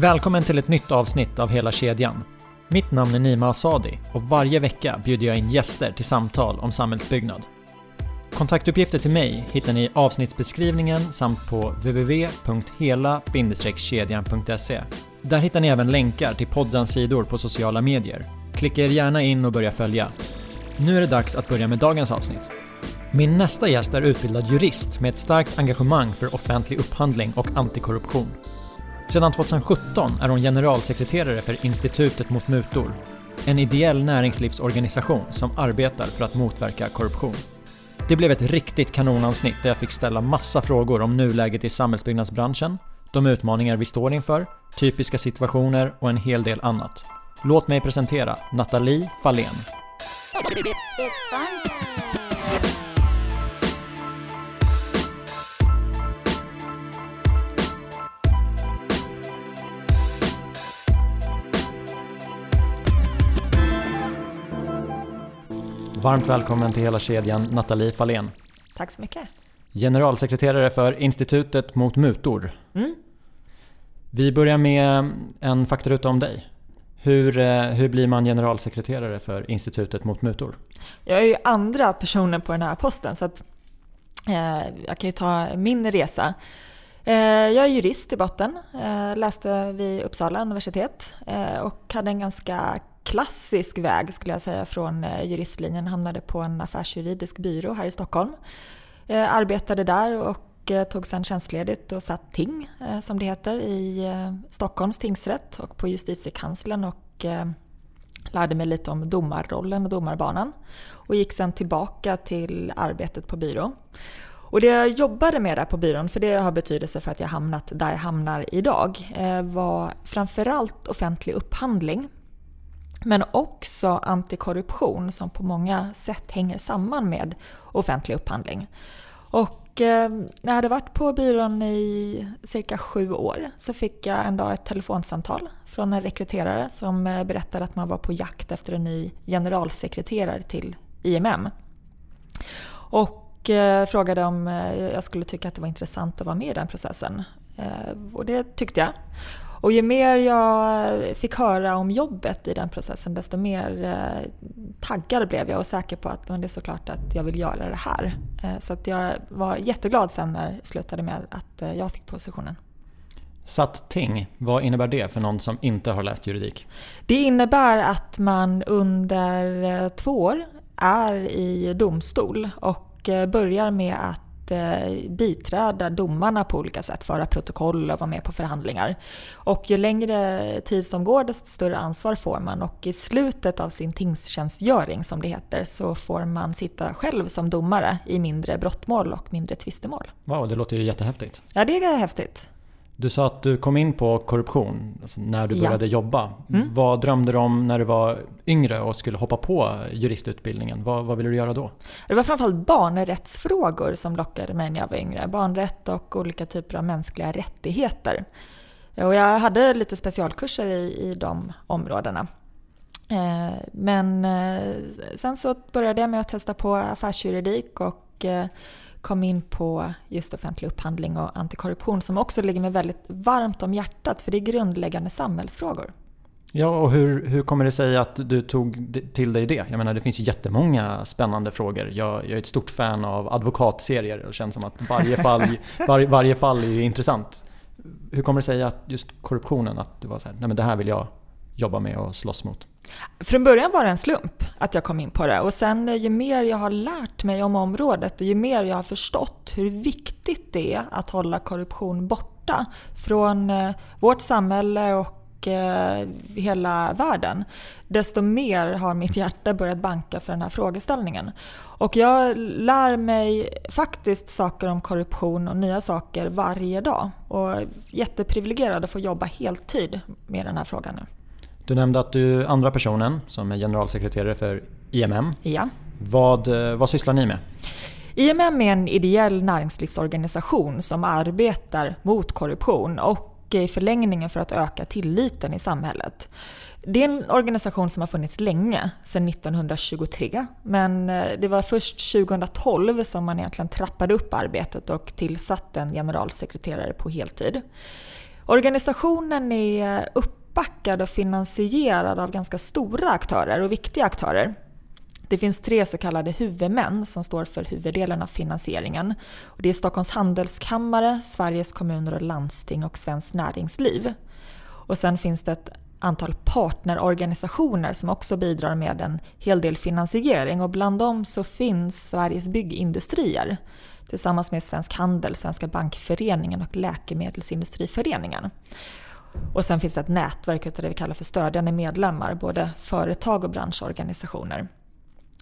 Välkommen till ett nytt avsnitt av Hela kedjan. Mitt namn är Nima Asadi och varje vecka bjuder jag in gäster till samtal om samhällsbyggnad. Kontaktuppgifter till mig hittar ni i avsnittsbeskrivningen samt på www.hela-kedjan.se. Där hittar ni även länkar till poddens sidor på sociala medier. Klicka er gärna in och börja följa. Nu är det dags att börja med dagens avsnitt. Min nästa gäst är utbildad jurist med ett starkt engagemang för offentlig upphandling och antikorruption. Sedan 2017 är hon generalsekreterare för Institutet mot mutor, en ideell näringslivsorganisation som arbetar för att motverka korruption. Det blev ett riktigt kanonavsnitt där jag fick ställa massa frågor om nuläget i samhällsbyggnadsbranschen, de utmaningar vi står inför, typiska situationer och en hel del annat. Låt mig presentera Nathalie Fahlén. Varmt välkommen till hela kedjan Nathalie Fahlén. Tack så mycket. Generalsekreterare för Institutet mot mutor. Mm. Vi börjar med en faktaruta om dig. Hur, eh, hur blir man generalsekreterare för Institutet mot mutor? Jag är ju andra personen på den här posten så att eh, jag kan ju ta min resa. Eh, jag är jurist i botten, eh, läste vid Uppsala universitet eh, och hade en ganska klassisk väg skulle jag säga från eh, juristlinjen. Hamnade på en affärsjuridisk byrå här i Stockholm. Eh, arbetade där och eh, tog sedan tjänstledigt och satt ting som det heter i Stockholms tingsrätt och på justitiekanslern och lärde mig lite om domarrollen och domarbanan. Och gick sedan tillbaka till arbetet på byrån. Och det jag jobbade med där på byrån, för det har betydelse för att jag hamnat där jag hamnar idag, var framförallt offentlig upphandling. Men också antikorruption som på många sätt hänger samman med offentlig upphandling. Och eh, när jag hade varit på byrån i cirka sju år så fick jag en dag ett telefonsamtal från en rekryterare som eh, berättade att man var på jakt efter en ny generalsekreterare till IMM. Och eh, frågade om eh, jag skulle tycka att det var intressant att vara med i den processen. Eh, och det tyckte jag. Och ju mer jag fick höra om jobbet i den processen desto mer eh, taggad blev jag och säker på att det är såklart att jag vill göra det här. Eh, så att jag var jätteglad sen när det slutade med att eh, jag fick positionen. Satt ting, vad innebär det för någon som inte har läst juridik? Det innebär att man under två år är i domstol och börjar med att biträda domarna på olika sätt, föra protokoll och vara med på förhandlingar. Och ju längre tid som går desto större ansvar får man och i slutet av sin tingstjänstgöring som det heter så får man sitta själv som domare i mindre brottmål och mindre tvistemål. Wow, det låter ju jättehäftigt. Ja, det är häftigt. Du sa att du kom in på korruption alltså när du började ja. jobba. Mm. Vad drömde du om när du var yngre och skulle hoppa på juristutbildningen? Vad, vad ville du göra då? Det var framförallt barnrättsfrågor som lockade mig när jag var yngre. Barnrätt och olika typer av mänskliga rättigheter. Och jag hade lite specialkurser i, i de områdena. Eh, men eh, sen så började jag med att testa på affärsjuridik och eh, kom in på just offentlig upphandling och antikorruption som också ligger mig väldigt varmt om hjärtat för det är grundläggande samhällsfrågor. Ja, och hur, hur kommer det sig att du tog till dig det? Jag menar det finns ju jättemånga spännande frågor. Jag, jag är ett stort fan av advokatserier och känns som att varje fall, var, varje fall är intressant. Hur kommer det sig att just korruptionen, att du var så här, nej men det här vill jag jobba med och slåss mot? Från början var det en slump att jag kom in på det och sen ju mer jag har lärt mig om området och ju mer jag har förstått hur viktigt det är att hålla korruption borta från eh, vårt samhälle och eh, hela världen, desto mer har mitt hjärta börjat banka för den här frågeställningen. Och jag lär mig faktiskt saker om korruption och nya saker varje dag och är jätteprivilegierad att få jobba heltid med den här frågan nu. Du nämnde att du är andra personen som är generalsekreterare för IMM. Ja. Vad, eh, vad sysslar ni med? IMM är en ideell näringslivsorganisation som arbetar mot korruption och i förlängningen för att öka tilliten i samhället. Det är en organisation som har funnits länge, sedan 1923. Men eh, det var först 2012 som man egentligen trappade upp arbetet och tillsatte en generalsekreterare på heltid. Organisationen är uppbackad och finansierad av ganska stora aktörer och viktiga aktörer. Det finns tre så kallade huvudmän som står för huvuddelen av finansieringen. Och det är Stockholms handelskammare, Sveriges kommuner och landsting och Svenskt Näringsliv. Och sen finns det ett antal partnerorganisationer som också bidrar med en hel del finansiering och bland dem så finns Sveriges Byggindustrier tillsammans med Svensk Handel, Svenska Bankföreningen och Läkemedelsindustriföreningen. Och sen finns det ett nätverk av det vi kallar för stödjande medlemmar, både företag och branschorganisationer.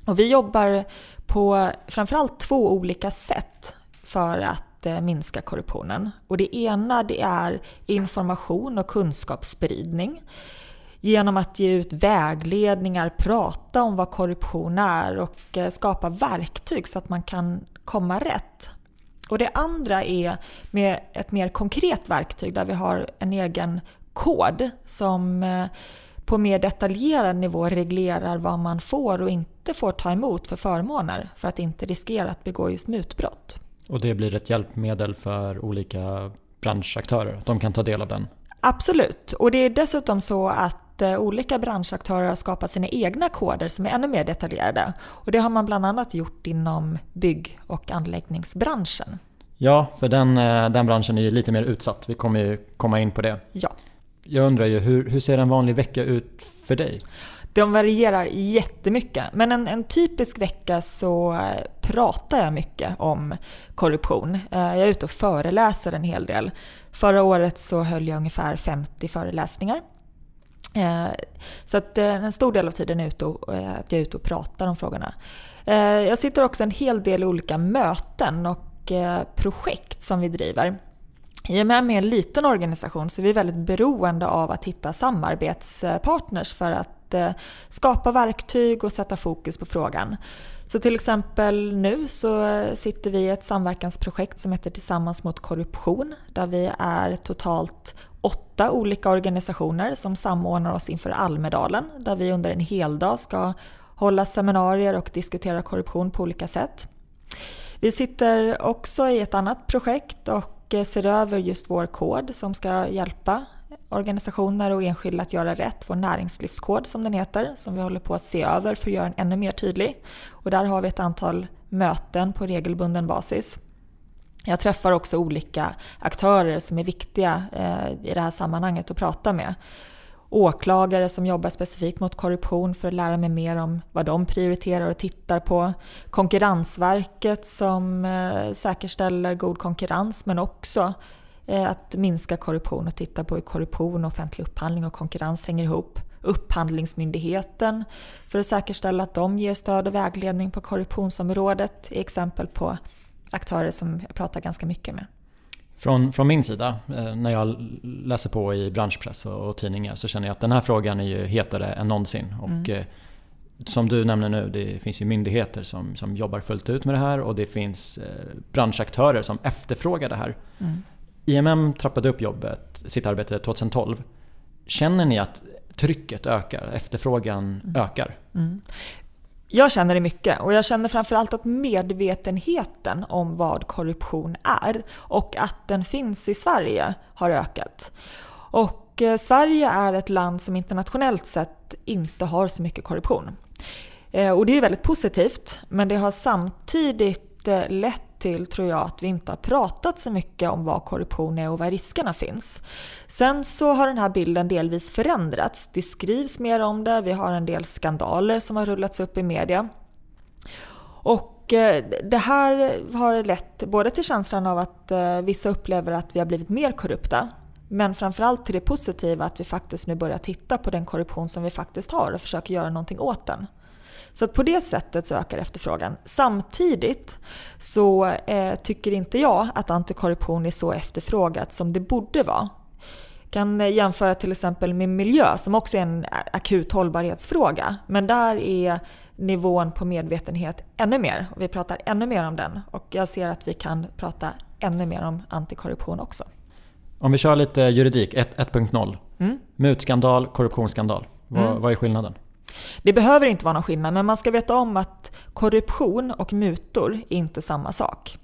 Och vi jobbar på framförallt två olika sätt för att eh, minska korruptionen. Och det ena det är information och kunskapsspridning genom att ge ut vägledningar, prata om vad korruption är och eh, skapa verktyg så att man kan komma rätt. Och det andra är med ett mer konkret verktyg där vi har en egen kod som eh, på mer detaljerad nivå reglerar vad man får och inte får ta emot för förmåner för att inte riskera att begå just mutbrott. Och det blir ett hjälpmedel för olika branschaktörer? De kan ta del av den? Absolut, och det är dessutom så att eh, olika branschaktörer har skapat sina egna koder som är ännu mer detaljerade. Och det har man bland annat gjort inom bygg och anläggningsbranschen. Ja, för den, eh, den branschen är ju lite mer utsatt. Vi kommer ju komma in på det. Ja. Jag undrar ju, hur, hur ser en vanlig vecka ut för dig? De varierar jättemycket. Men en, en typisk vecka så eh, pratar jag mycket om korruption. Eh, jag är ute och föreläser en hel del. Förra året så höll jag ungefär 50 föreläsningar. Eh, så att en stor del av tiden är ute och, att jag är ute och pratar om frågorna. Jag sitter också en hel del i olika möten och projekt som vi driver. I och med att vi är en liten organisation så är vi väldigt beroende av att hitta samarbetspartners för att eh, skapa verktyg och sätta fokus på frågan. Så till exempel nu så eh, sitter vi i ett samverkansprojekt som heter Tillsammans mot korruption där vi är totalt åtta olika organisationer som samordnar oss inför Almedalen där vi under en hel dag ska hålla seminarier och diskutera korruption på olika sätt. Vi sitter också i ett annat projekt och och eh, ser över just vår kod som ska hjälpa organisationer och enskilda att göra rätt. Vår näringslivskod som den heter, som vi håller på att se över för att göra den ännu mer tydlig. Och där har vi ett antal möten på regelbunden basis. Jag träffar också olika aktörer som är viktiga eh, i det här sammanhanget att prata med åklagare som jobbar specifikt mot korruption för att lära mig mer om vad de prioriterar och tittar på. Konkurrensverket som eh, säkerställer god konkurrens men också eh, att minska korruption och titta på hur korruption, offentlig upphandling och konkurrens hänger ihop. Upphandlingsmyndigheten för att säkerställa att de ger stöd och vägledning på korruptionsområdet är exempel på aktörer som jag pratar ganska mycket med. Från, från min sida, eh, när jag läser på i branschpress och, och, tidningar så känner jag att den här frågan är ju hetare än någonsin. Och, mm. eh, som du nämner nu, det finns ju myndigheter som, som jobbar fullt ut med det här och det finns eh, branschaktörer som efterfrågar det här. Mm. IMM trappade upp jobbet, sitt arbete 2012. Känner ni att trycket ökar, efterfrågan mm. ökar? Mm. Jag känner det mycket och jag känner framförallt att medvetenheten om vad korruption är och att den finns i Sverige har ökat. Och eh, Sverige är ett land som internationellt sett inte har så mycket korruption. Eh, och det är väldigt positivt men det har samtidigt eh, lett lett till, tror jag, att vi inte har pratat så mycket om vad korruption är och var riskerna finns. Sen så har den här bilden delvis förändrats. Det skrivs mer om det, vi har en del skandaler som har rullats upp i media. Och eh, det här har lett både till känslan av att eh, vissa upplever att vi har blivit mer korrupta men framförallt till det positiva att vi faktiskt nu börjar titta på den korruption som vi faktiskt har och försöker göra någonting åt den. Så att på det sättet så ökar efterfrågan. Samtidigt så eh, tycker inte jag att antikorruption är så efterfrågat som det borde vara. Kan jämföra till exempel med miljö som också är en akut hållbarhetsfråga. Men där är nivån på medvetenhet ännu mer och vi pratar ännu mer om den. Och jag ser att vi kan prata ännu mer om antikorruption också. Om vi kör lite juridik 1.0. Mm. Mutskandal, korruptionsskandal. Vad, mm. vad är skillnaden? Det behöver inte vara någon skillnad, men man ska veta om att korruption och mutor är inte samma sak.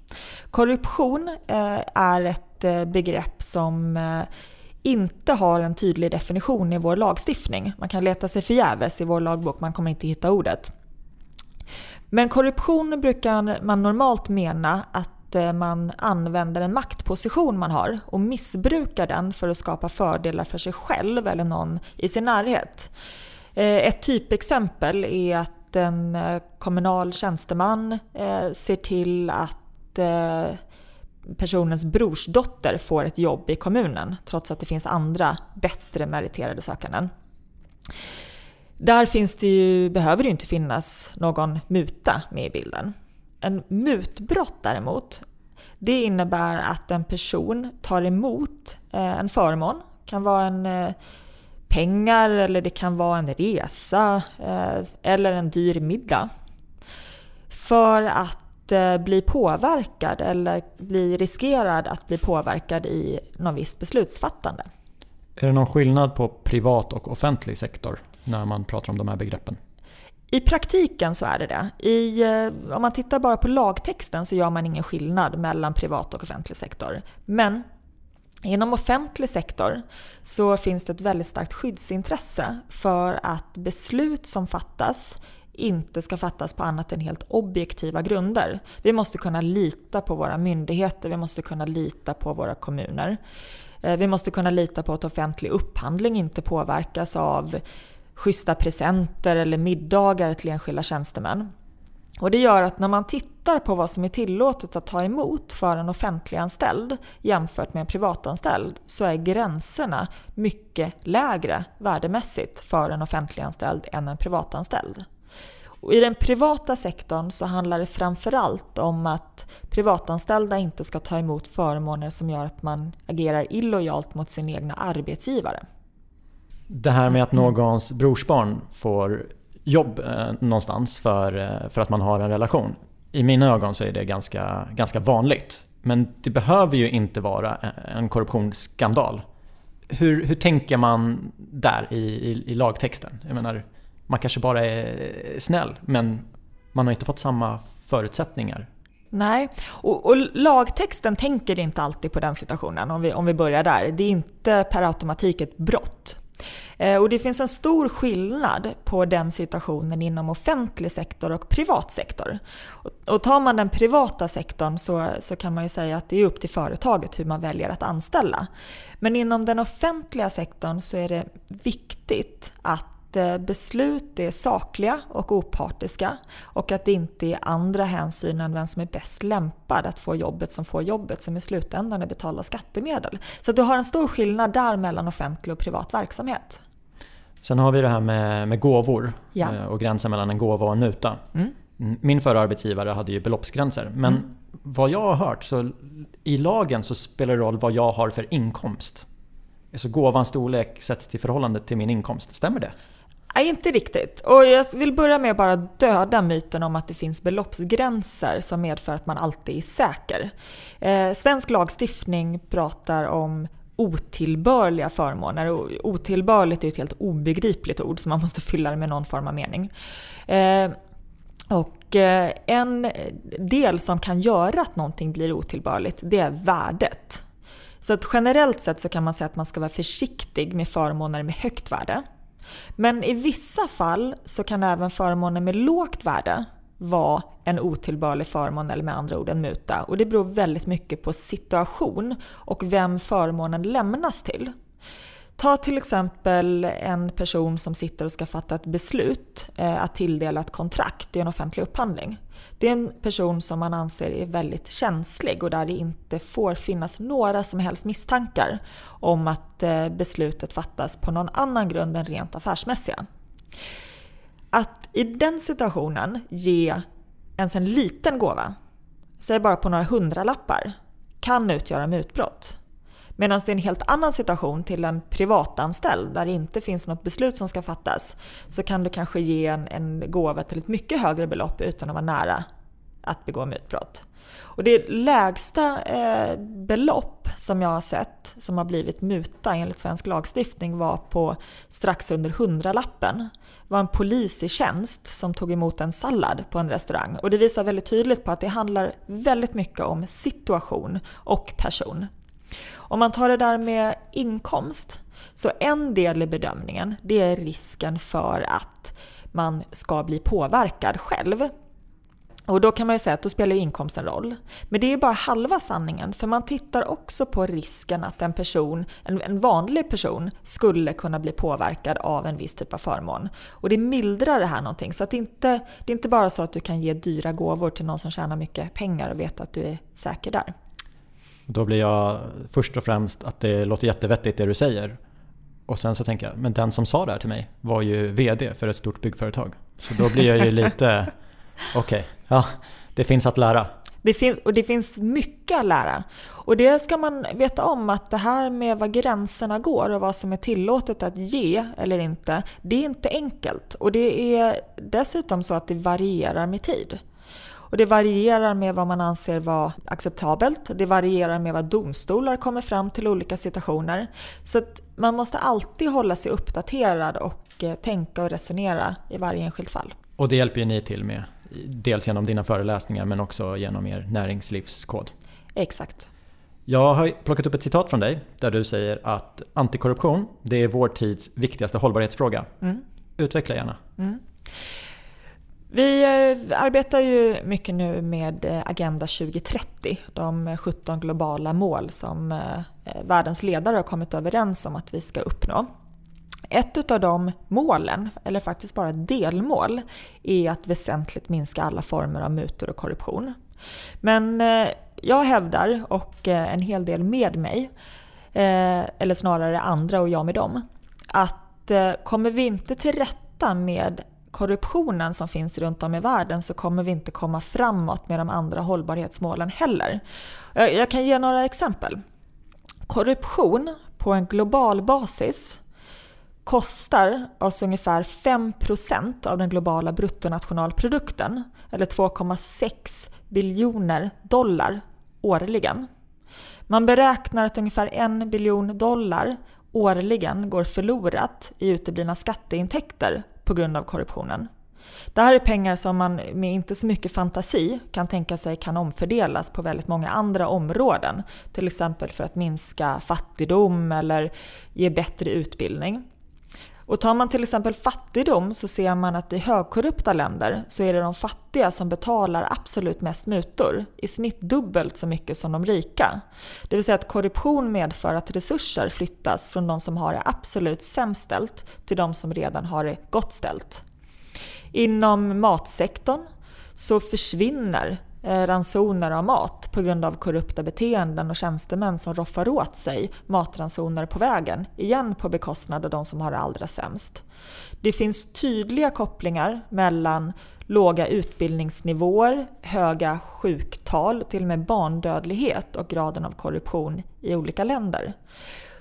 Korruption eh, är ett eh, begrepp som eh, inte har en tydlig definition i vår lagstiftning. Man kan leta sig förgäves i vår lagbok, man kommer inte hitta ordet. Men korruption brukar man normalt mena att man använder en maktposition man har och missbrukar den för att skapa fördelar för sig själv eller någon i sin närhet. Eh, ett typexempel är att en eh, kommunal tjänsteman eh, ser till att personens brorsdotter får ett jobb i kommunen trots att det finns andra bättre meriterade sökanden. Där finns det ju, behöver det ju inte finnas någon muta med i bilden. En mutbrott däremot, det innebär att en person tar emot en förmån. Det kan vara en pengar eller det kan vara en resa eh, eller en dyr middag. För att bli påverkad eller bli riskerad att bli påverkad i något visst beslutsfattande. Är det någon skillnad på privat och offentlig sektor när man pratar om de här begreppen? I praktiken så är det det. I, eh, om man tittar bara på lagtexten så gör man ingen skillnad mellan privat och offentlig sektor. Men Inom offentlig sektor så finns det ett väldigt starkt skyddsintresse för att beslut som fattas inte ska fattas på annat än helt objektiva grunder. Vi måste kunna lita på våra myndigheter, vi måste kunna lita på våra kommuner. Eh, vi måste kunna lita på att offentlig upphandling inte påverkas av schyssta presenter eller middagar till enskilda tjänstemän. Och det gör att när man tittar på vad som är tillåtet att ta emot för en offentliganställd jämfört med en privatanställd så är gränserna mycket lägre värdemässigt för en offentliganställd än en privatanställd. Och I den privata sektorn så handlar det framförallt om att privatanställda inte ska ta emot förmåner som gör att man agerar illojalt mot sin egna arbetsgivare. Det här med att någons brorsbarn får jobb eh, någonstans för, eh, för att man har en relation. I mina ögon så är det ganska, ganska vanligt. Men det behöver ju inte vara eh, en korruptionsskandal. Hur, hur tänker man där i, i, i lagtexten? Jag menar, man kanske bara är eh, snäll men man har inte fått samma förutsättningar. Nej, och, och, lagtexten tänker inte alltid på den situationen om vi, om vi börjar där. Det är inte per automatik ett brott. Eh, och det finns en stor skillnad på den situationen inom offentlig sektor och privat sektor. Och tar man den privata sektorn så, så kan man ju säga att det är upp till företaget hur man väljer att anställa. Men inom den offentliga sektorn så är det viktigt att beslut är sakliga och opartiska och att det inte är andra hänsyn än vem som är bäst lämpad att få jobbet som får jobbet som i slutändan är betalda skattemedel. Så du har en stor skillnad där mellan offentlig och privat verksamhet. Sen har vi det här med, med gåvor ja. Eh, och gränsen mellan en gåva och en muta. Mm. mm. Min förra arbetsgivare hade ju beloppsgränser men mm. vad jag har hört så i lagen så spelar det roll vad jag har för inkomst. Så gåvans storlek sätts till förhållande till min inkomst, stämmer det? Nej, inte riktigt. Och jag vill börja med att bara döda myten om att det finns beloppsgränser som medför att man alltid är säker. Eh, svensk lagstiftning pratar om otillbörliga förmåner. Och otillbörligt är ett helt obegripligt ord så man måste fylla det med någon form av mening. Eh, och eh, en del som kan göra att någonting blir otillbörligt, det är värdet. Så att generellt sett så kan man säga att man ska vara försiktig med förmåner med högt värde. Men i vissa fall så kan även förmåner med lågt värde vara en otillbörlig förmån eller med andra ord en muta. Och det beror väldigt mycket på situation och vem förmånen lämnas till. Ta till exempel en person som sitter och ska fatta ett beslut eh, att tilldela ett kontrakt i en offentlig upphandling. Det är en person som man anser är väldigt känslig och där det inte får finnas några som helst misstankar om att eh, beslutet fattas på någon annan grund än rent affärsmässiga. Att i den situationen ge ens en liten gåva, säg bara på några hundralappar, kan utgöra mutbrott. Medan det är en helt annan situation till en privatanställd där det inte finns något beslut som ska fattas så kan du kanske ge en, en gåva till ett mycket högre belopp utan att vara nära att begå mutbrott. Och det lägsta eh, belopp som jag har sett som har blivit muta enligt svensk lagstiftning var på strax under hundralappen. Det var en polis i tjänst som tog emot en sallad på en restaurang. Och det visar väldigt tydligt på att det handlar väldigt mycket om situation och person. Om man tar det där med inkomst, så en del i bedömningen det är risken för att man ska bli påverkad själv. Och då kan man ju säga att då spelar inkomsten roll. Men det är bara halva sanningen, för man tittar också på risken att en person, en, en, vanlig person, skulle kunna bli påverkad av en viss typ av förmån. Och det mildrar det här någonting, så att det, inte, det är inte bara så att du kan ge dyra gåvor till någon som tjänar mycket pengar och vet att du är säker där. Då blir jag först och främst att det låter jättevettigt det du säger. Och sen så tänker jag, men den som sa det här till mig var ju VD för ett stort byggföretag. Så då blir jag ju lite, okej, okay, ja, det finns att lära. Det finns, och det finns mycket att lära. Och det ska man veta om att det här med var gränserna går och vad som är tillåtet att ge eller inte, det är inte enkelt. Och det är dessutom så att det varierar med tid. Och det varierar med vad man anser vara acceptabelt. Det varierar med vad domstolar kommer fram till olika situationer. Så man måste alltid hålla sig uppdaterad och eh, tänka och resonera i varje enskilt fall. Och det hjälper ju ni till med, dels genom dina föreläsningar men också genom er näringslivskod. Exakt. Jag har plockat upp ett citat från dig där du säger att antikorruption, det är vår tids viktigaste hållbarhetsfråga. Mm. Utveckla gärna. Mm. Vi eh, arbetar ju mycket nu med eh, Agenda 2030, de 17 globala mål som eh, världens ledare har kommit överens om att vi ska uppnå. Ett av de målen, eller faktiskt bara ett delmål, är att väsentligt minska alla former av mutor och korruption. Men jag hävdar, och en hel del med mig, eller snarare andra och jag med dem, att kommer vi inte till rätta med korruptionen som finns runt om i världen så kommer vi inte komma framåt med de andra hållbarhetsmålen heller. Jag kan ge några exempel. Korruption på en global basis kostar oss ungefär 5% av den globala bruttonationalprodukten, eller 2,6 biljoner dollar årligen. Man beräknar att ungefär en biljon dollar årligen går förlorat i uteblivna skatteintäkter på grund av korruptionen. Det här är pengar som man med inte så mycket fantasi kan tänka sig kan omfördelas på väldigt många andra områden. Till exempel för att minska fattigdom eller ge bättre utbildning. Och tar man till exempel fattigdom så ser man att i högkorrupta länder så är det de fattiga som betalar absolut mest mutor, i snitt dubbelt så mycket som de rika. Det vill säga att korruption medför att resurser flyttas från de som har det absolut sämst ställt till de som redan har det gott ställt. Inom matsektorn så försvinner Eh, ransoner av mat på grund av korrupta beteenden och tjänstemän som roffar åt sig matransoner på vägen, igen på bekostnad av de som har det allra sämst. Det finns tydliga kopplingar mellan låga utbildningsnivåer, höga sjuktal, till och med barndödlighet och graden av korruption i olika länder.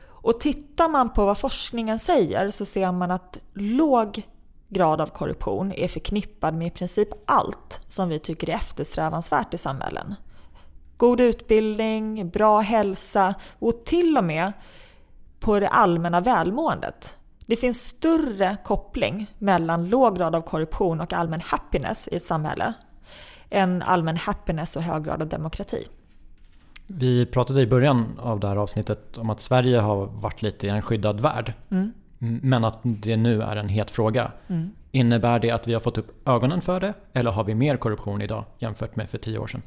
Och tittar man på vad forskningen säger så ser man att låg grad av korruption är förknippad med i princip allt som vi tycker är eftersträvansvärt i samhällen. God utbildning, bra hälsa och till och med på det allmänna välmåendet. Det finns större koppling mellan låg grad av korruption och allmän happiness i ett samhälle än allmän happiness och hög grad av demokrati. Vi pratade i början av det här avsnittet om att Sverige har varit lite i en skyddad värld. Mm. Men att det nu är en het fråga. Mm. Innebär det att vi har fått upp ögonen för det eller har vi mer korruption idag jämfört med för tio år sedan?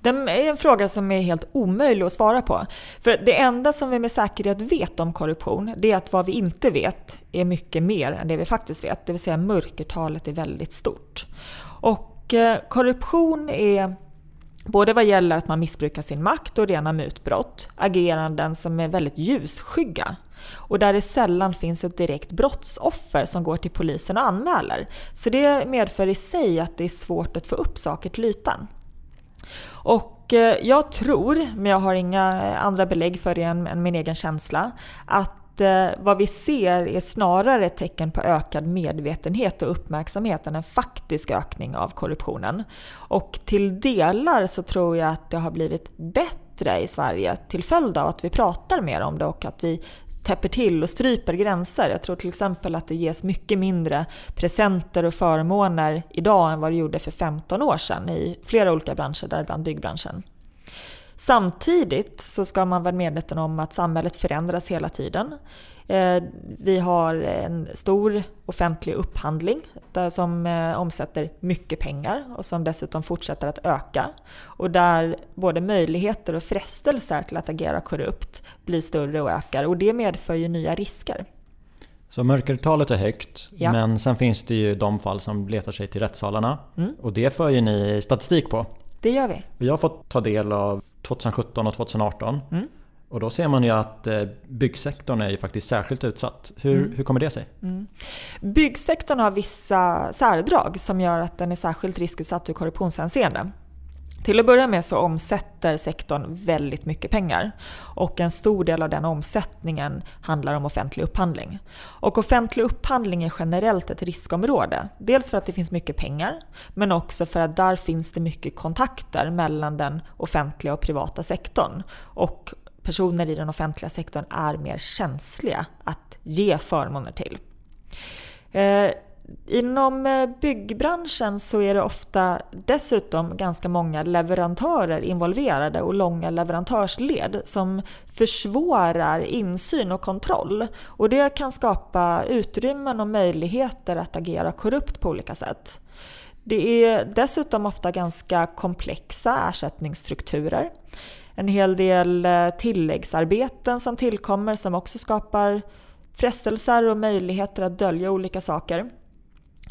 Det är en fråga som är helt omöjlig att svara på. För det enda som vi med säkerhet vet om korruption det är att vad vi inte vet är mycket mer än det vi faktiskt vet. Det vill säga mörkertalet är väldigt stort. Och eh, korruption är Både vad gäller att man missbrukar sin makt och rena mutbrott, ageranden som är väldigt ljusskygga och där det sällan finns ett direkt brottsoffer som går till polisen och anmäler. Så det medför i sig att det är svårt att få upp saker till ytan. Och eh, jag tror, men jag har inga andra belägg för det än min egen känsla, att eh, vad vi ser är snarare ett tecken på ökad medvetenhet och uppmärksamhet än en faktisk ökning av korruptionen. Och till delar så tror jag att det har blivit bättre i Sverige till följd av att vi pratar mer om det och att vi täpper till och stryper gränser. Jag tror till exempel att det ges mycket mindre presenter och förmåner idag än vad det gjorde för 15 år sedan i flera olika branscher, däribland byggbranschen. Samtidigt så ska man vara medveten om att samhället förändras hela tiden. Eh, vi har en stor offentlig upphandling som eh, omsätter mycket pengar och som dessutom fortsätter att öka. Och där både möjligheter och frestelser till att agera korrupt blir större och ökar och det medför ju nya risker. Så mörkertalet är högt, ja. men sen finns det ju de fall som letar sig till rättssalarna. Mm. Och det för ju ni statistik på. Det gör vi. Jag har fått ta del av 2017 och 2018. Mm. Och då ser man ju att eh, byggsektorn är ju faktiskt särskilt utsatt. Hur, mm. hur kommer det sig? Mm. Byggsektorn har vissa särdrag som gör att den är särskilt riskutsatt ur korruptionshänseende. Till att börja med så omsätter sektorn väldigt mycket pengar och en stor del av den omsättningen handlar om offentlig upphandling. Och offentlig upphandling är generellt ett riskområde. Dels för att det finns mycket pengar men också för att där finns det mycket kontakter mellan den offentliga och privata sektorn. Och personer i den offentliga sektorn är mer känsliga att ge förmåner till. Eh, Inom eh, byggbranschen så är det ofta dessutom ganska många leverantörer involverade och långa leverantörsled som försvårar insyn och kontroll. Och det kan skapa utrymmen och möjligheter att agera korrupt på olika sätt. Det är dessutom ofta ganska komplexa ersättningsstrukturer. En hel del eh, tilläggsarbeten som tillkommer som också skapar frestelser och möjligheter att dölja olika saker.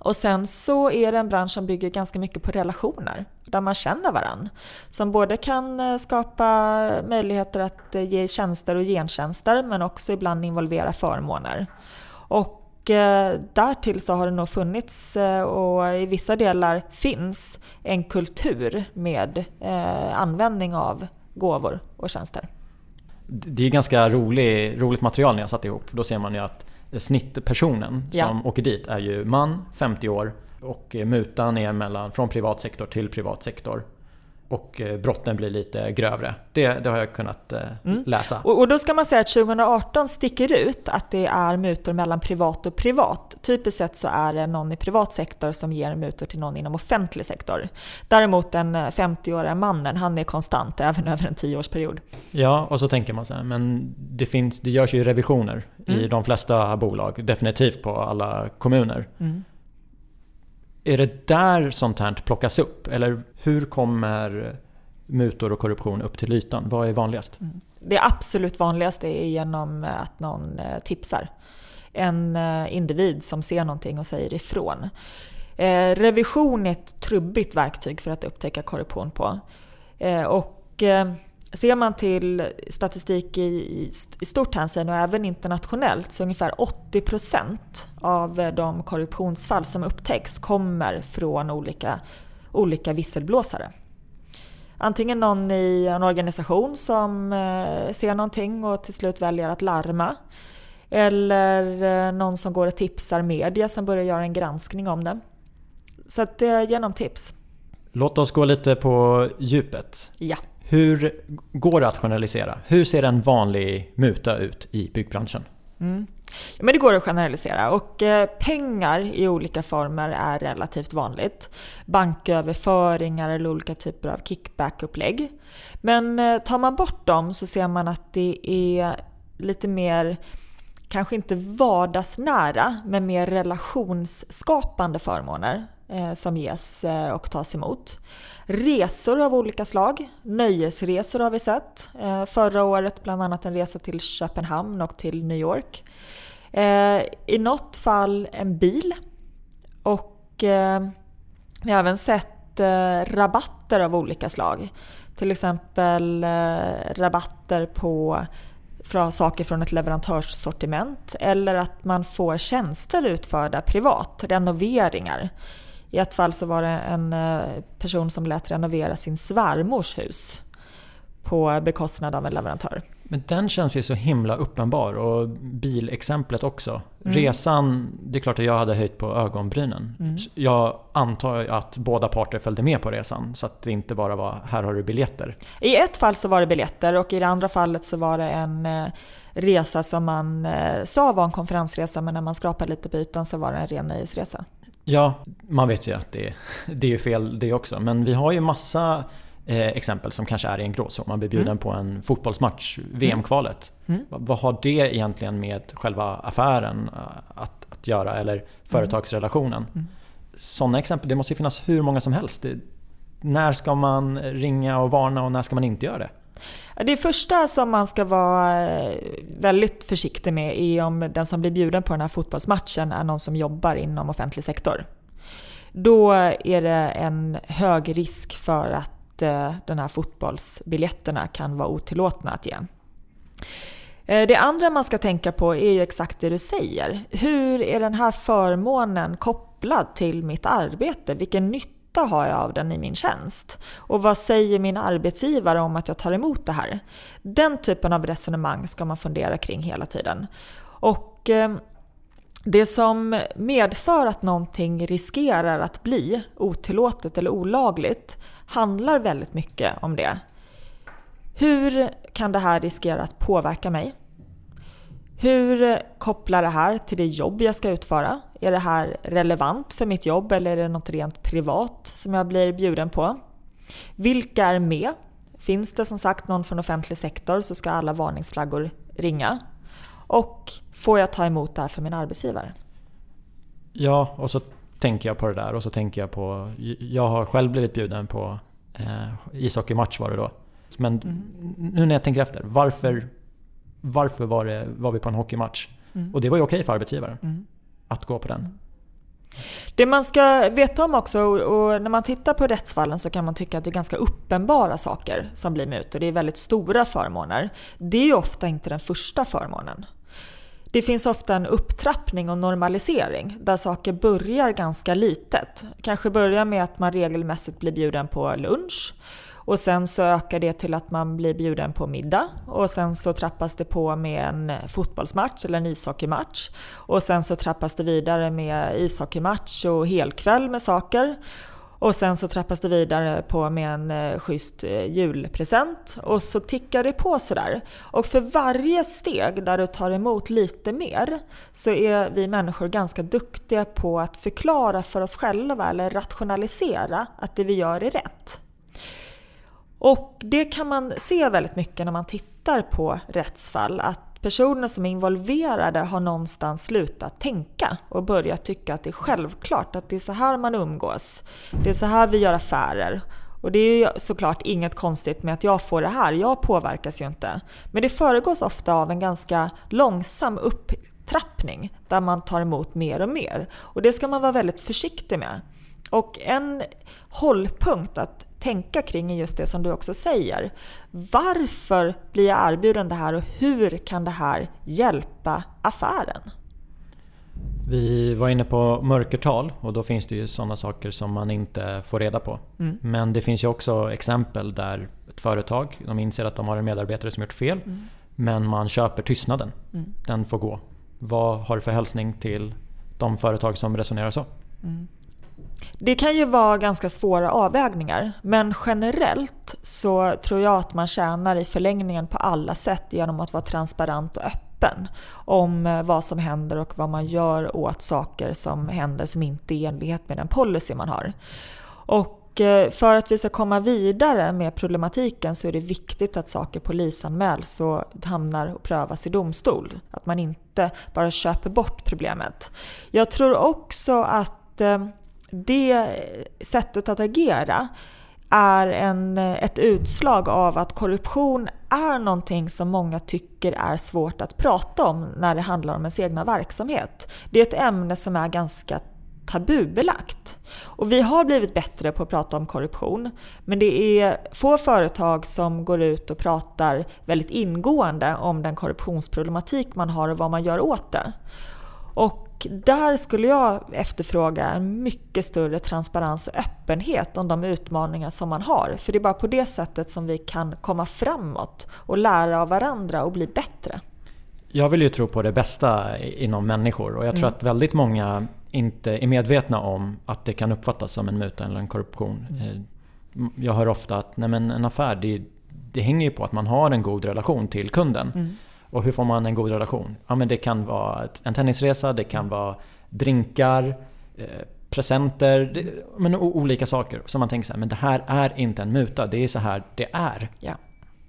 Och sen så är det en bransch som bygger ganska mycket på relationer, där man känner varandra. Som både kan eh, skapa möjligheter att eh, ge tjänster och gentjänster, men också ibland involvera förmåner. Och eh, därtill så har det nog funnits och i vissa delar finns en kultur med användning av gåvor och tjänster. Det är ganska rolig, roligt material ni har satt ihop. Då ser man ju att snittpersonen ja. som åker dit är ju man, 50 år och mutan är mellan, från privat sektor till privat sektor och eh, brotten blir lite grövre. Det, det har jag kunnat eh, mm. läsa. Och, och, då ska man säga att 2018 sticker ut att det är mutor mellan privat och privat. Typiskt sett så är det någon i privat sektor som ger mutor till någon inom offentlig sektor. Däremot den 50-åriga eh, mannen, han är konstant även över en 10-årsperiod. Ja, och så tänker man så här, men det, finns, det görs ju revisioner mm. i de flesta bolag, definitivt på alla kommuner. Mm. Är det där sånt här plockas upp? Eller hur kommer mutor och korruption upp till ytan? Vad är vanligast? Mm. Det absolut vanligaste är genom att någon eh, tipsar. En eh, individ som ser någonting och säger ifrån. Eh, revision är ett trubbigt verktyg för att upptäcka korruption på. Och Ser man till statistik i, i stort hänseende och även internationellt så ungefär 80% av de korruptionsfall som upptäcks kommer från olika, olika visselblåsare. Antingen någon i en organisation som eh, ser någonting och till slut väljer att larma. Eller eh, någon som går och tipsar media som börjar göra en granskning om det. Så att det är genom tips. Låt oss gå lite på djupet. Ja. Hur går det att generalisera? Hur ser en vanlig muta ut i byggbranschen? Mm. Men det går att generalisera och eh, pengar i olika former är relativt vanligt. Banköverföringar eller olika typer av kickbackupplägg. Men eh, tar man bort dem så ser man att det är lite mer kanske inte vardagsnära, men mer relationsskapande förmåner Eh, som ges eh, och tas emot. Resor av olika slag, nöjesresor har vi sett. Eh, förra året bland annat en resa till Köpenhamn och till New York. I något fall en bil och vi har även sett rabatter av olika slag. Till exempel rabatter på saker från ett leverantörssortiment eller att man får tjänster utförda privat, renoveringar. I ett fall så var det en eh, person som lät renovera sin svärmors hus på bekostnad av en leverantör. Men den känns ju så himla uppenbar och bilexemplet också. Mm. Resan, det är klart att jag hade höjt på ögonbrynen. Mm. Jag antar att båda parter följde med på resan så att det inte bara var “här har du biljetter”. I ett fall så var det biljetter och i det andra fallet så var det en eh, resa som man eh, sa var en konferensresa men när man skrapade lite på ytan så var det en ren nöjesresa. Ja, man vet ju att det, det är fel det också. Men vi har ju massa eh, exempel som kanske är i en gråzon. Man blir bjuden mm. på en fotbollsmatch, VM-kvalet. Mm. Vad har det egentligen med själva affären eh, att, att göra eller företagsrelationen? Mm. Sådana exempel, det måste ju finnas hur många som helst. Det, när ska man ringa och varna och när ska man inte göra det? Det första som man ska vara eh, väldigt försiktig med är om den som blir bjuden på den här fotbollsmatchen är någon som jobbar inom offentlig sektor. Då är det en hög risk för att eh, den de här fotbollsbiljetterna kan vara otillåtna att ge. Eh, det andra man ska tänka på är ju exakt det du säger. Hur är den här förmånen kopplad till mitt arbete? Vilken nytta nytta har jag av den i min tjänst? Och vad säger min arbetsgivare om att jag tar emot det här? Den typen av resonemang ska man fundera kring hela tiden. Och eh, det som medför att någonting riskerar att bli otillåtet eller olagligt handlar väldigt mycket om det. Hur kan det här riskera att påverka mig? Hur kopplar det här till det jobb jag ska utföra? Är det här relevant för mitt jobb eller är det något rent privat som jag blir bjuden på? Vilka är med? Finns det som sagt någon från offentlig sektor så ska alla varningsflaggor ringa. Och får jag ta emot det här för min arbetsgivare? Ja, och så tänker jag på det där och så tänker jag på... Jag har själv blivit bjuden på eh, ishockeymatch var det då. Men mm. nu när jag tänker efter, varför, varför var, det, var vi på en hockeymatch? Mm. Och det var ju okej för arbetsgivaren. Mm att gå på den. Det man ska veta om också, och när man tittar på rättsfallen så kan man tycka att det är ganska uppenbara saker som blir mutor. Det är väldigt stora förmåner. Det är ju ofta inte den första förmånen. Det finns ofta en upptrappning och normalisering där saker börjar ganska litet. Kanske börjar med att man regelmässigt blir bjuden på lunch och sen så ökar det till att man blir bjuden på middag och sen så trappas det på med en fotbollsmatch eller en ishockeymatch. Och sen så trappas det vidare med ishockeymatch och helkväll med saker. Och sen så trappas det vidare på med en eh, schysst eh, julpresent och så tickar det på sådär. Och för varje steg där du tar emot lite mer så är vi människor ganska duktiga på att förklara för oss själva eller rationalisera att det vi gör är rätt. Och det kan man se väldigt mycket när man tittar på rättsfall, att personer som är involverade har någonstans slutat tänka och börjat tycka att det är självklart att det är så här man umgås. Det är så här vi gör affärer. Och det är ju såklart inget konstigt med att jag får det här, jag påverkas ju inte. Men det föregås ofta av en ganska långsam upptrappning där man tar emot mer och mer. Och det ska man vara väldigt försiktig med. Och en hållpunkt att tänka kring är just det som du också säger. Varför blir jag erbjuden det här och hur kan det här hjälpa affären? Vi var inne på mörkertal och då finns det ju sådana saker som man inte får reda på. Mm. Men det finns ju också exempel där ett företag de inser att de har en medarbetare som gjort fel mm. men man köper tystnaden. Mm. Den får gå. Vad har du för hälsning till de företag som resonerar så? Mm. Det kan ju vara ganska svåra avvägningar men generellt så tror jag att man tjänar i förlängningen på alla sätt genom att vara transparent och öppen om eh, vad som händer och vad man gör åt saker som händer som inte är i enlighet med den policy man har. Och eh, för att vi ska komma vidare med problematiken så är det viktigt att saker polisanmäls och hamnar och prövas i domstol. Att man inte bara köper bort problemet. Jag tror också att eh, det sättet att agera är en, ett utslag av att korruption är någonting som många tycker är svårt att prata om när det handlar om ens egna verksamhet. Det är ett ämne som är ganska tabubelagt. Och vi har blivit bättre på att prata om korruption, men det är få företag som går ut och pratar väldigt ingående om den korruptionsproblematik man har och vad man gör åt det. Och där skulle jag efterfråga en mycket större transparens och öppenhet om de utmaningar som man har. För det är bara på det sättet som vi kan komma framåt och lära av varandra och bli bättre. Jag vill ju tro på det bästa inom människor och jag tror mm. att väldigt många inte är medvetna om att det kan uppfattas som en muta eller en korruption. Mm. Eh, jag hör ofta att nej men en affär det, det hänger ju på att man har en god relation till kunden. Mm. Och hur får man en god relation? Ja, men det kan vara en tennisresa, det kan vara drinkar, eh, presenter, det, men olika saker. som man tänker så här, men det här är inte en muta, det är så här det är. Ja.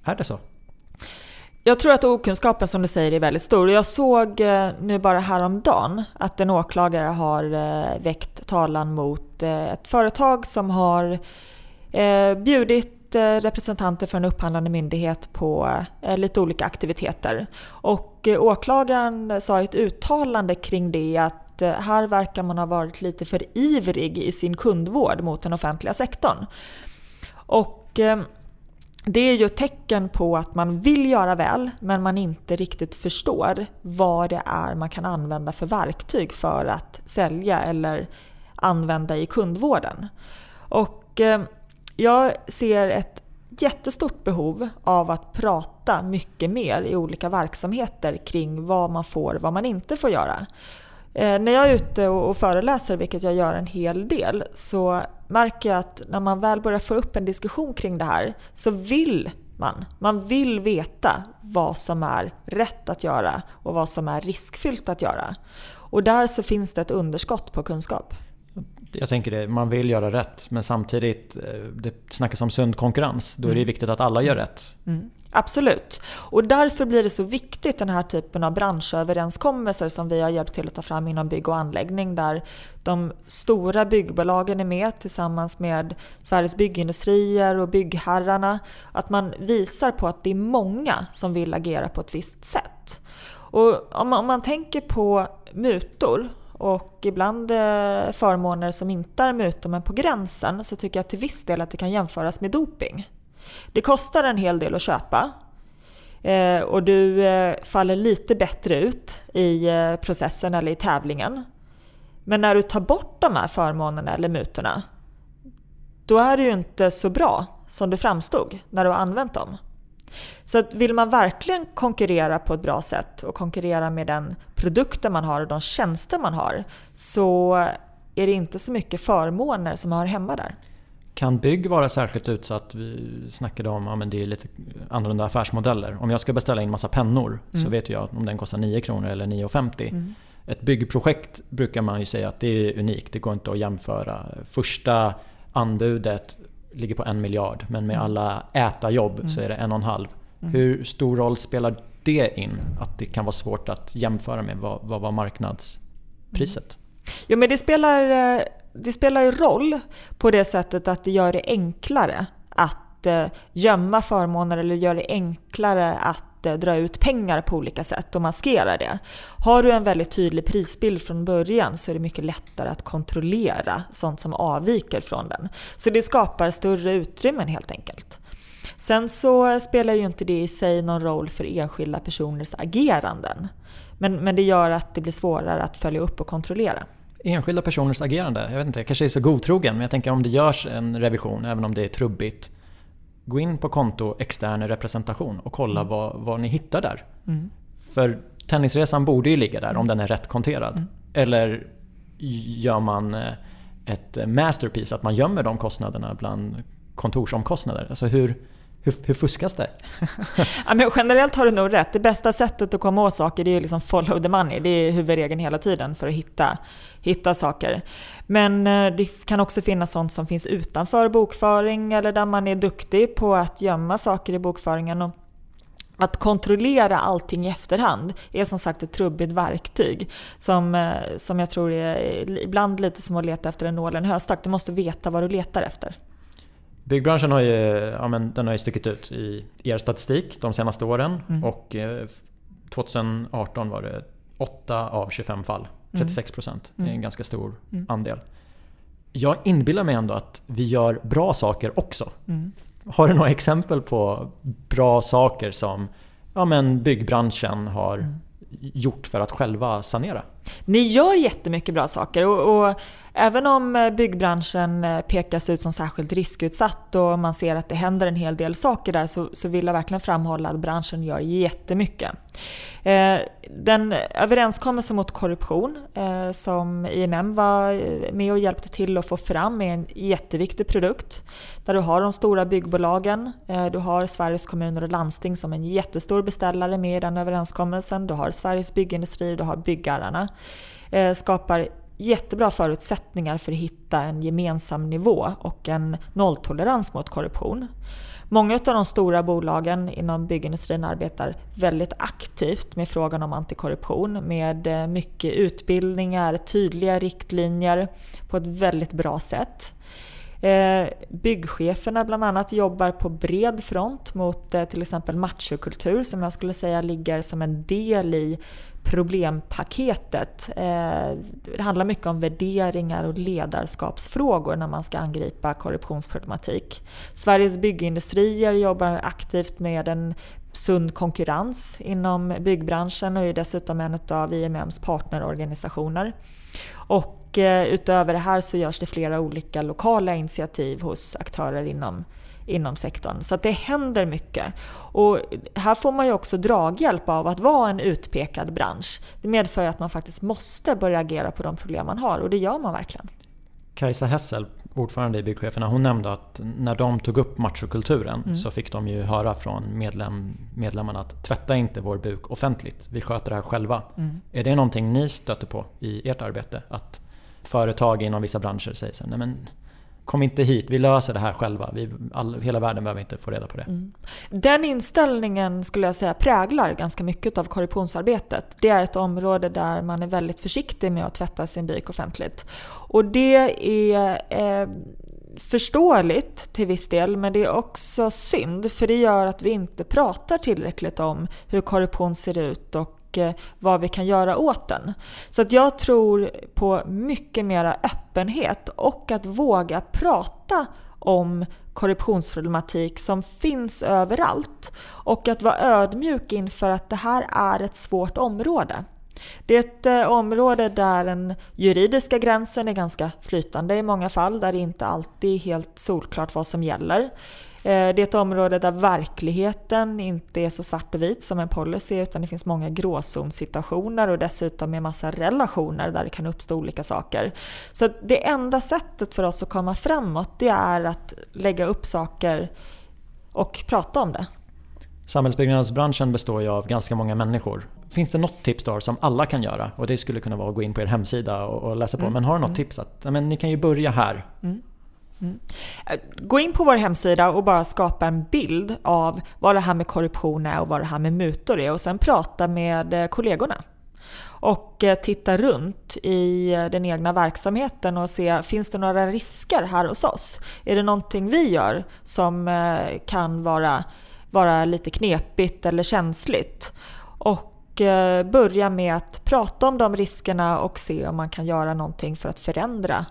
Är det så? Jag tror att okunskapen som du säger är väldigt stor. Jag såg eh, nu bara häromdagen att en åklagare har eh, väckt talan mot ett företag som har bjudit representanter för en upphandlande myndighet på eh, lite olika aktiviteter. Och eh, åklagaren sa i ett uttalande kring det att eh, här verkar man ha varit lite för ivrig i sin kundvård mot den offentliga sektorn. Och det är ju ett tecken på att man vill göra väl men man inte riktigt förstår vad det är man kan använda för verktyg för att sälja eller använda i kundvården. Och eh, jag ser ett jättestort behov av att prata mycket mer i olika verksamheter kring vad man får och vad man inte får göra. Eh, när jag är ute och föreläser, vilket jag gör en hel del, så märker jag att när man väl börjar få upp en diskussion kring det här så vill man. Man vill veta vad som är rätt att göra och vad som är riskfyllt att göra. Och där så finns det ett underskott på kunskap. Jag tänker det, man vill göra rätt men samtidigt, eh, det snackas om sund konkurrens. Då är det mm. viktigt att alla gör rätt. Mm. Absolut. Och därför blir det så viktigt den här typen av branschöverenskommelser som vi har hjälpt till att ta fram inom bygg och anläggning där de stora byggbolagen är med tillsammans med Sveriges byggindustrier och byggherrarna. Att man visar på att det är många som vill agera på ett visst sätt. Och om man, om man tänker på mutor och ibland eh, förmåner som inte är mutor men på gränsen så tycker jag till viss del att det kan jämföras med doping. Det kostar en hel del att köpa eh, och du eh, faller lite bättre ut i processen eller i tävlingen. Men när du tar bort de här förmånerna eller mutorna, då är det ju inte så bra som det framstod när du har använt dem. Så att vill man verkligen konkurrera på ett bra sätt och konkurrera med den produkten man har och de tjänster man har så är det inte så mycket förmåner som hör hemma där. Kan bygg vara särskilt utsatt? Vi snackade om att ja, det är lite annorlunda affärsmodeller. Om jag ska beställa in massa pennor mm. så vet jag om den kostar 9 kronor eller 9,50. Mm. Ett byggprojekt brukar man ju säga att det är unikt. Det går inte att jämföra. Första anbudet ligger på en miljard men med mm. alla ätarjobb mm. så är det en och en halv. Mm. Hur stor roll spelar det in? Att det kan vara svårt att jämföra med vad, vad var marknadspriset? Jo men det spelar eh, det spelar ju roll på det sättet att det gör det enklare att eh, gömma förmåner eller gör det enklare att att eh, dra ut pengar på olika sätt och maskera det. Har du en väldigt tydlig prisbild från början så är det mycket lättare att kontrollera sånt som avviker från den. Så det skapar större utrymmen helt enkelt. Sen så spelar ju inte det i sig någon roll för enskilda personers ageranden. Men, men det gör att det blir svårare att följa upp och kontrollera enskilda personers agerande. Jag vet inte, jag kanske är så godtrogen men jag tänker om det görs en revision, även om det är trubbigt. Gå in på konto extern representation och kolla mm. vad, vad ni hittar där. Mm. För tennisresan borde ju ligga där om den är rätt konterad. Mm. Eller gör man eh, ett masterpiece, att man gömmer de kostnaderna bland kontorsomkostnader. Alltså hur, hur, hur fuskas det? ja, men generellt har du nog rätt. Det bästa sättet att komma åt saker är liksom follow the money. Det är huvudregeln hela tiden för att hitta, hitta saker. Men eh, det kan också finnas sånt som finns utanför bokföring eller där man är duktig på att gömma saker i bokföringen. Och att kontrollera allting i efterhand är som sagt ett trubbigt verktyg som, eh, som jag tror är ibland lite som att leta efter en nål i en höstack. Du måste veta vad du letar efter. Byggbranschen har ju, ja, men den har ju stuckit ut i er statistik de senaste åren. Mm. Och 2018 eh, var det 8 av 25 fall. 36 procent. Mm. Det är en mm. ganska stor mm. andel. Jag inbillar mig ändå att vi gör bra saker också. Mm. Har du några exempel på bra saker som ja, men byggbranschen har mm. gjort för att själva sanera? Ni gör jättemycket bra saker och, och Även om eh, byggbranschen eh, pekas ut som särskilt riskutsatt och man ser att det händer en hel del saker där så, så vill jag verkligen framhålla att branschen gör jättemycket. Eh, den överenskommelse mot korruption eh, som IMM var med och hjälpte till att få fram är en jätteviktig produkt. Där du har de stora byggbolagen, du har Sveriges kommuner och landsting som en jättestor beställare med i den överenskommelsen, du har Sveriges byggindustri, du har byggherrarna. Eh, skapar jättebra förutsättningar för att hitta en gemensam nivå och en nolltolerans mot korruption. Många av de stora bolagen inom byggindustrin arbetar väldigt aktivt med frågan om antikorruption med eh, mycket utbildningar, tydliga riktlinjer på ett väldigt bra sätt. Eh, byggcheferna bland annat jobbar på bred front mot till exempel machokultur som jag skulle säga ligger som en del i problempaketet. Eh, det handlar mycket om värderingar och ledarskapsfrågor när man ska angripa korruptionsproblematik. Sveriges byggindustrier jobbar aktivt med en sund konkurrens inom byggbranschen och är dessutom en av IMMs partnerorganisationer. Och eh, utöver det här så görs det flera olika lokala initiativ hos aktörer inom inom sektorn. Så det händer mycket. Och här får man ju också draghjälp av att vara en utpekad bransch. Det medför att man faktiskt måste börja agera på de problem man har och det gör man verkligen. Kajsa Hessel, ordförande i Byggcheferna, hon nämnde att när de tog upp machokulturen mm. så fick de ju höra från medlem, medlemmarna att tvätta inte vår buk offentligt, vi sköter det här själva. Mm. Är det någonting ni stöter på i ert arbete? Att företag inom vissa branscher säger så nej men kom inte hit, vi löser det här själva. Vi, all, hela världen behöver inte få reda på det. Mm. Den inställningen skulle jag säga präglar ganska mycket av korruptionsarbetet. Det är ett område där man är väldigt försiktig med att tvätta sin byk offentligt. Och det är eh, förståeligt till viss del, men det är också synd för det gör att vi inte pratar tillräckligt om hur korruption ser ut och och eh, vad vi kan göra åt den. Så att jag tror på mycket mera öppenhet och att våga prata om korruptionsproblematik som finns överallt och att vara ödmjuk inför att det här är ett svårt område. Det är ett eh, område där den juridiska gränsen är ganska flytande i många fall, där det inte alltid är helt solklart vad som gäller. Eh, det är ett område där verkligheten inte är så svart och vit som en policy utan det finns många gråzonsituationer och dessutom med massa relationer där det kan uppstå olika saker. Så det enda sättet för oss att komma framåt det är att lägga upp saker och prata om det. Samhällsbyggnadsbranschen består ju av ganska många människor. Finns det något tips då som alla kan göra? Och det skulle kunna vara att gå in på er hemsida och, läsa på. Mm. Men har du något mm. tips? att men, Ni kan ju börja här. Mm. Mm. Gå in på vår hemsida och bara skapa en bild av vad det här med korruption är och vad det här med mutor är och sen prata med eh, kollegorna. Och eh, titta runt i eh, den egna verksamheten och se, finns det några risker här hos oss? Är det någonting vi gör som kan vara, vara lite knepigt eller känsligt? Och börja med att prata om de riskerna och se om man kan göra någonting för att förändra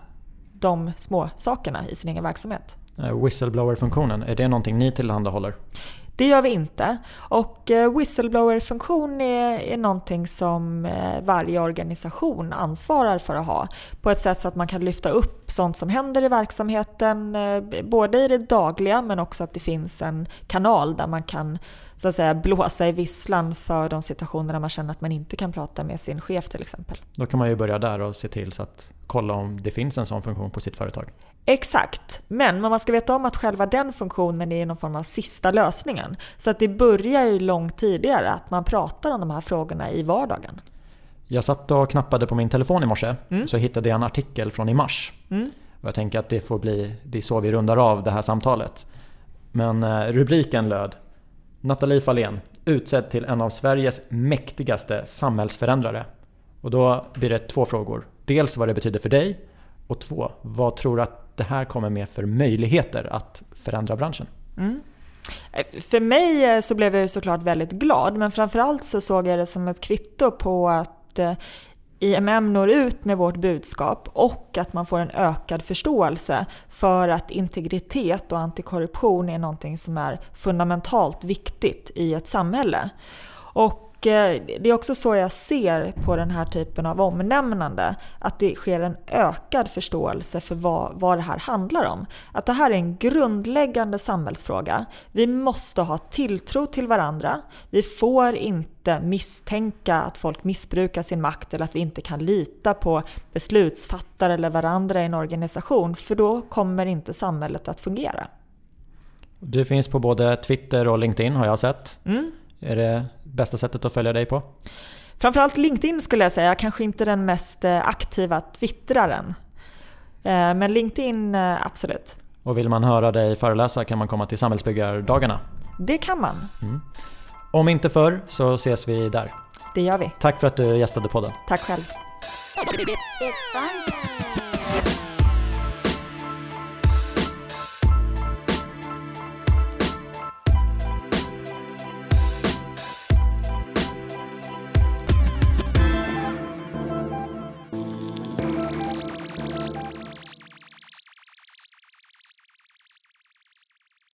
de små sakerna i sin egen verksamhet. Eh, whistleblower-funktionen, är det någonting ni tillhandahåller? Det gör vi inte. Och eh, whistleblower-funktion är, är någonting som eh, varje organisation ansvarar för att ha. På ett sätt så att man kan lyfta upp sånt som händer i verksamheten, eh, både i det dagliga men också att det finns en kanal där man kan så att säga blåsa i visslan för de situationer där man känner att man inte kan prata med sin chef till exempel. Då kan man ju börja där och se till så att kolla om det finns en sån funktion på sitt företag. Exakt, men man ska veta om att själva den funktionen är någon form av sista lösningen. Så att det börjar ju långt tidigare att man pratar om de här frågorna i vardagen. Jag satt och knappade på min telefon i morse mm. så hittade jag en artikel från i mars. Mm. Och jag tänker att det får bli det är så vi rundar av det här samtalet. Men eh, rubriken löd Nathalie Fahlén, utsedd till en av Sveriges mäktigaste samhällsförändrare. Och då blir det två frågor. Dels vad det betyder för dig och två, vad tror du att det här kommer med för möjligheter att förändra branschen? Mm. Eh, för mig eh, så blev jag såklart väldigt glad men framförallt så såg jag det som ett kvitto på att eh, IMM når ut med vårt budskap och att man får en ökad förståelse för att integritet och antikorruption är någonting som är fundamentalt viktigt i ett samhälle. Och det är också så jag ser på den här typen av omnämnande, att det sker en ökad förståelse för vad, vad det här handlar om. Att det här är en grundläggande samhällsfråga. Vi måste ha tilltro till varandra. Vi får inte misstänka att folk missbrukar sin makt eller att vi inte kan lita på beslutsfattare eller varandra i en organisation, för då kommer inte samhället att fungera. Du finns på både Twitter och LinkedIn har jag sett. Mm. Är det bästa sättet att följa dig på? Framförallt LinkedIn skulle jag säga, kanske inte den mest eh, aktiva twittraren. Eh, men LinkedIn, eh, absolut. Och vill man höra dig föreläsa kan man komma till Samhällsbyggardagarna. Det kan man. Mm. Om inte förr så ses vi där. Det gör vi. Tack för att du gästade podden. Tack själv.